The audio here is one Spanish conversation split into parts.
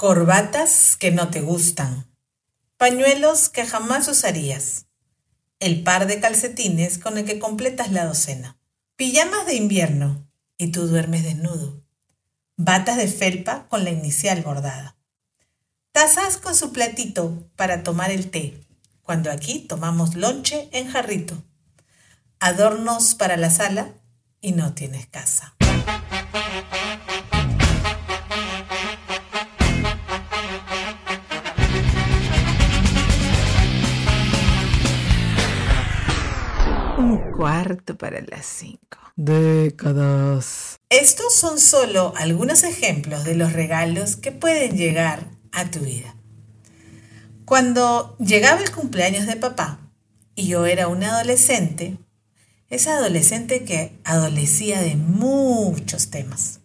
Corbatas que no te gustan. Pañuelos que jamás usarías. El par de calcetines con el que completas la docena. Pijamas de invierno y tú duermes desnudo. Batas de felpa con la inicial bordada. Tazas con su platito para tomar el té, cuando aquí tomamos lonche en jarrito. Adornos para la sala y no tienes casa. Cuarto para las cinco. Décadas. Estos son solo algunos ejemplos de los regalos que pueden llegar a tu vida. Cuando llegaba el cumpleaños de papá y yo era una adolescente, esa adolescente que adolecía de muchos temas.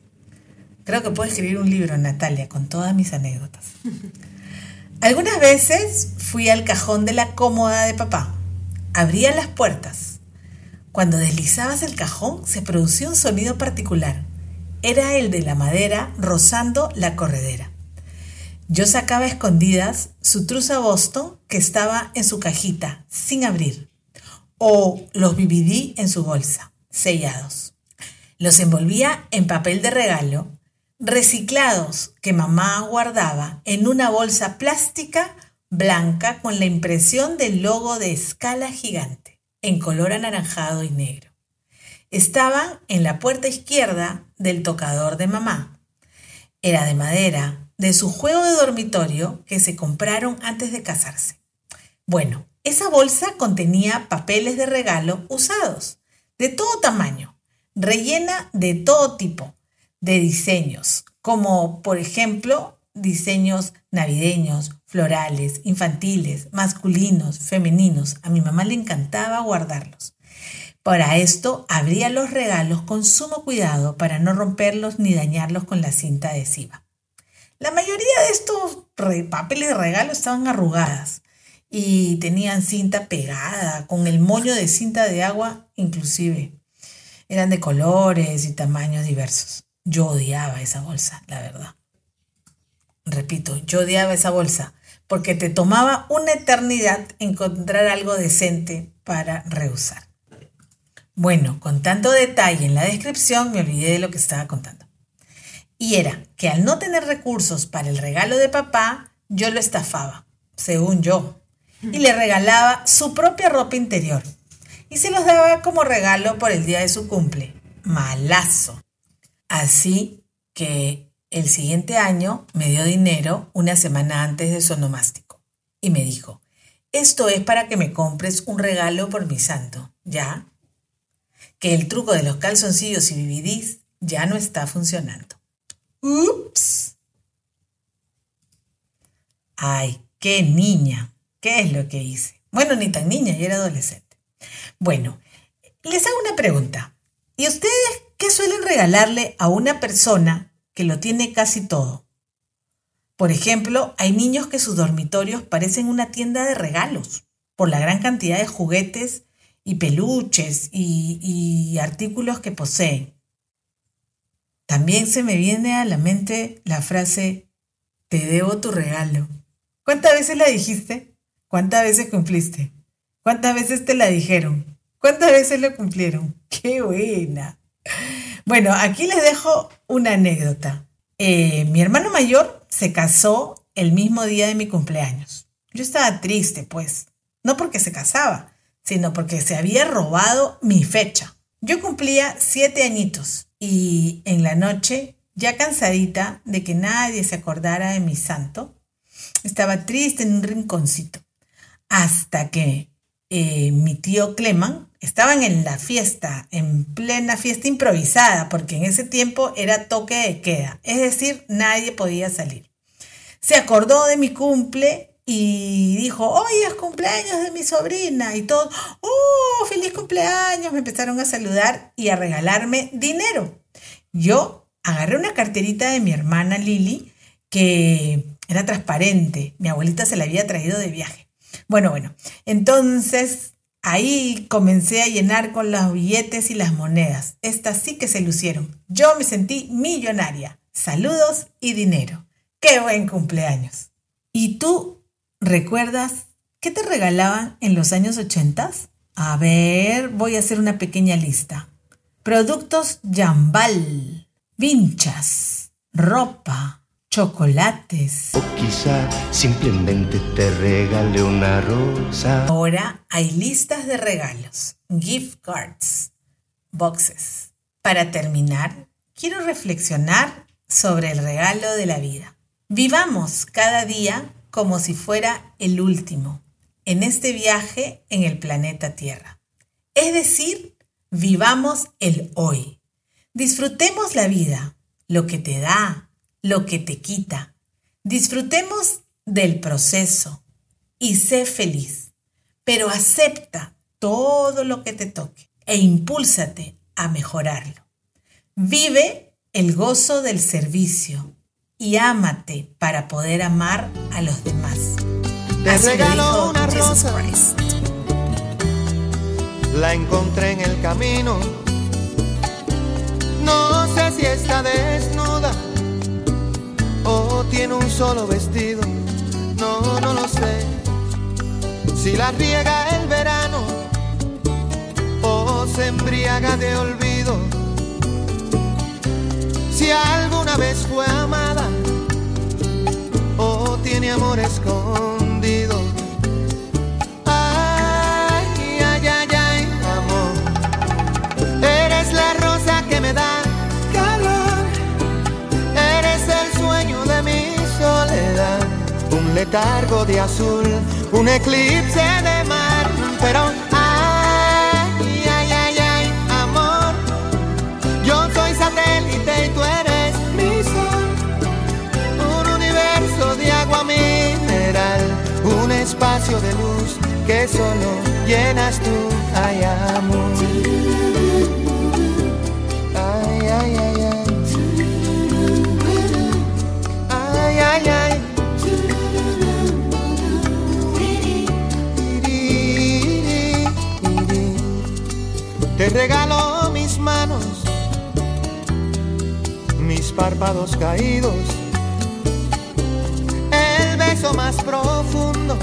Creo que puedo escribir un libro, Natalia, con todas mis anécdotas. Algunas veces fui al cajón de la cómoda de papá. Abría las puertas. Cuando deslizabas el cajón se producía un sonido particular. Era el de la madera rozando la corredera. Yo sacaba escondidas su truza Boston que estaba en su cajita, sin abrir o los dividí en su bolsa, sellados. Los envolvía en papel de regalo, reciclados que mamá guardaba en una bolsa plástica blanca con la impresión del logo de escala gigante, en color anaranjado y negro. Estaban en la puerta izquierda del tocador de mamá. Era de madera, de su juego de dormitorio que se compraron antes de casarse. Bueno, esa bolsa contenía papeles de regalo usados, de todo tamaño, rellena de todo tipo, de diseños, como por ejemplo diseños navideños, florales, infantiles, masculinos, femeninos. A mi mamá le encantaba guardarlos. Para esto abría los regalos con sumo cuidado para no romperlos ni dañarlos con la cinta adhesiva. La mayoría de estos papeles de regalo estaban arrugadas y tenían cinta pegada, con el moño de cinta de agua inclusive. Eran de colores y tamaños diversos. Yo odiaba esa bolsa, la verdad. Repito, yo odiaba esa bolsa porque te tomaba una eternidad encontrar algo decente para reusar. Bueno, con tanto detalle en la descripción me olvidé de lo que estaba contando. Y era que al no tener recursos para el regalo de papá, yo lo estafaba, según yo, y le regalaba su propia ropa interior y se los daba como regalo por el día de su cumple. Malazo. Así que el siguiente año me dio dinero una semana antes de su onomástico y me dijo, esto es para que me compres un regalo por mi santo, ¿ya? Que el truco de los calzoncillos y vividís ya no está funcionando. Ups. Ay, qué niña. ¿Qué es lo que hice? Bueno, ni tan niña, yo era adolescente. Bueno, les hago una pregunta. ¿Y ustedes qué suelen regalarle a una persona que lo tiene casi todo? Por ejemplo, hay niños que sus dormitorios parecen una tienda de regalos por la gran cantidad de juguetes y peluches y, y artículos que poseen. También se me viene a la mente la frase, te debo tu regalo. ¿Cuántas veces la dijiste? ¿Cuántas veces cumpliste? ¿Cuántas veces te la dijeron? ¿Cuántas veces lo cumplieron? ¡Qué buena! Bueno, aquí les dejo una anécdota. Eh, mi hermano mayor se casó el mismo día de mi cumpleaños. Yo estaba triste, pues, no porque se casaba, sino porque se había robado mi fecha. Yo cumplía siete añitos y en la noche, ya cansadita de que nadie se acordara de mi santo, estaba triste en un rinconcito hasta que eh, mi tío Cleman estaban en la fiesta, en plena fiesta improvisada, porque en ese tiempo era toque de queda, es decir, nadie podía salir. Se acordó de mi cumple y dijo, hoy es cumpleaños de mi sobrina y todos, oh, feliz cumpleaños, me empezaron a saludar y a regalarme dinero. Yo agarré una carterita de mi hermana Lili que era transparente, mi abuelita se la había traído de viaje. Bueno, bueno, entonces ahí comencé a llenar con los billetes y las monedas. Estas sí que se lucieron. Yo me sentí millonaria. Saludos y dinero. ¡Qué buen cumpleaños! ¿Y tú recuerdas qué te regalaban en los años 80? A ver, voy a hacer una pequeña lista. Productos Jambal, vinchas, ropa, chocolates. O quizá simplemente te regale una rosa. Ahora hay listas de regalos, gift cards, boxes. Para terminar, quiero reflexionar sobre el regalo de la vida. Vivamos cada día como si fuera el último en este viaje en el planeta Tierra. Es decir, vivamos el hoy. Disfrutemos la vida, lo que te da, lo que te quita. Disfrutemos del proceso y sé feliz, pero acepta todo lo que te toque e impúlsate a mejorarlo. Vive el gozo del servicio y ámate para poder amar a los demás. Lo regalo dijo una rosa. Christ. La encontré en el camino. No sé si está o tiene un solo vestido. No, no lo sé. Si la riega el verano o se embriaga de olvido. Si alguna vez fue amada o tiene amor escondido. Un letargo de azul, un eclipse de mar. Pero, ay, ay, ay, ay, amor. Yo soy satélite y tú eres mi sol. Un universo de agua mineral, un espacio de luz que solo llenas tú. Ay, amor. Regalo mis manos, mis párpados caídos, el beso más profundo,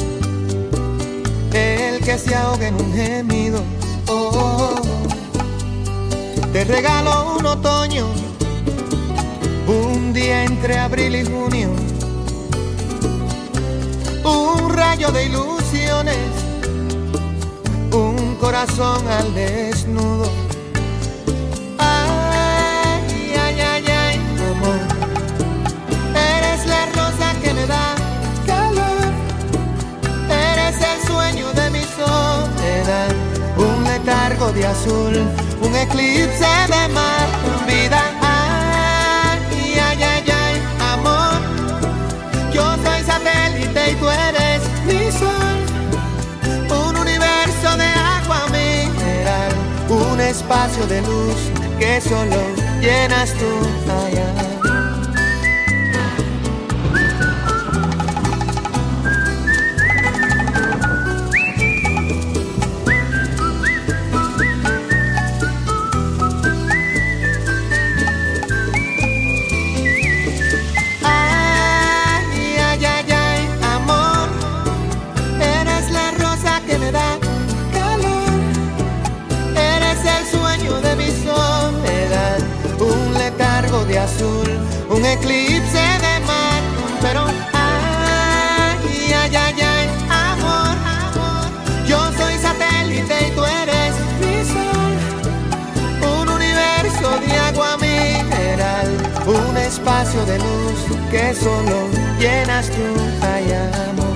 el que se ahoga en un gemido. Oh. Te regalo un otoño, un día entre abril y junio, un rayo de ilusiones, corazón al desnudo. Ay, ay, ay, ay, amor. Eres la rosa que me da calor. Eres el sueño de mi soledad. Un letargo de azul, un eclipse de mar. Espacio de luz que solo llenas tú. Ay, un eclipse de mar, pero ay, ay, ay, ay, amor, amor, yo soy satélite y tú eres mi sol, un universo de agua mineral, un espacio de luz que solo llenas tú, ay amor.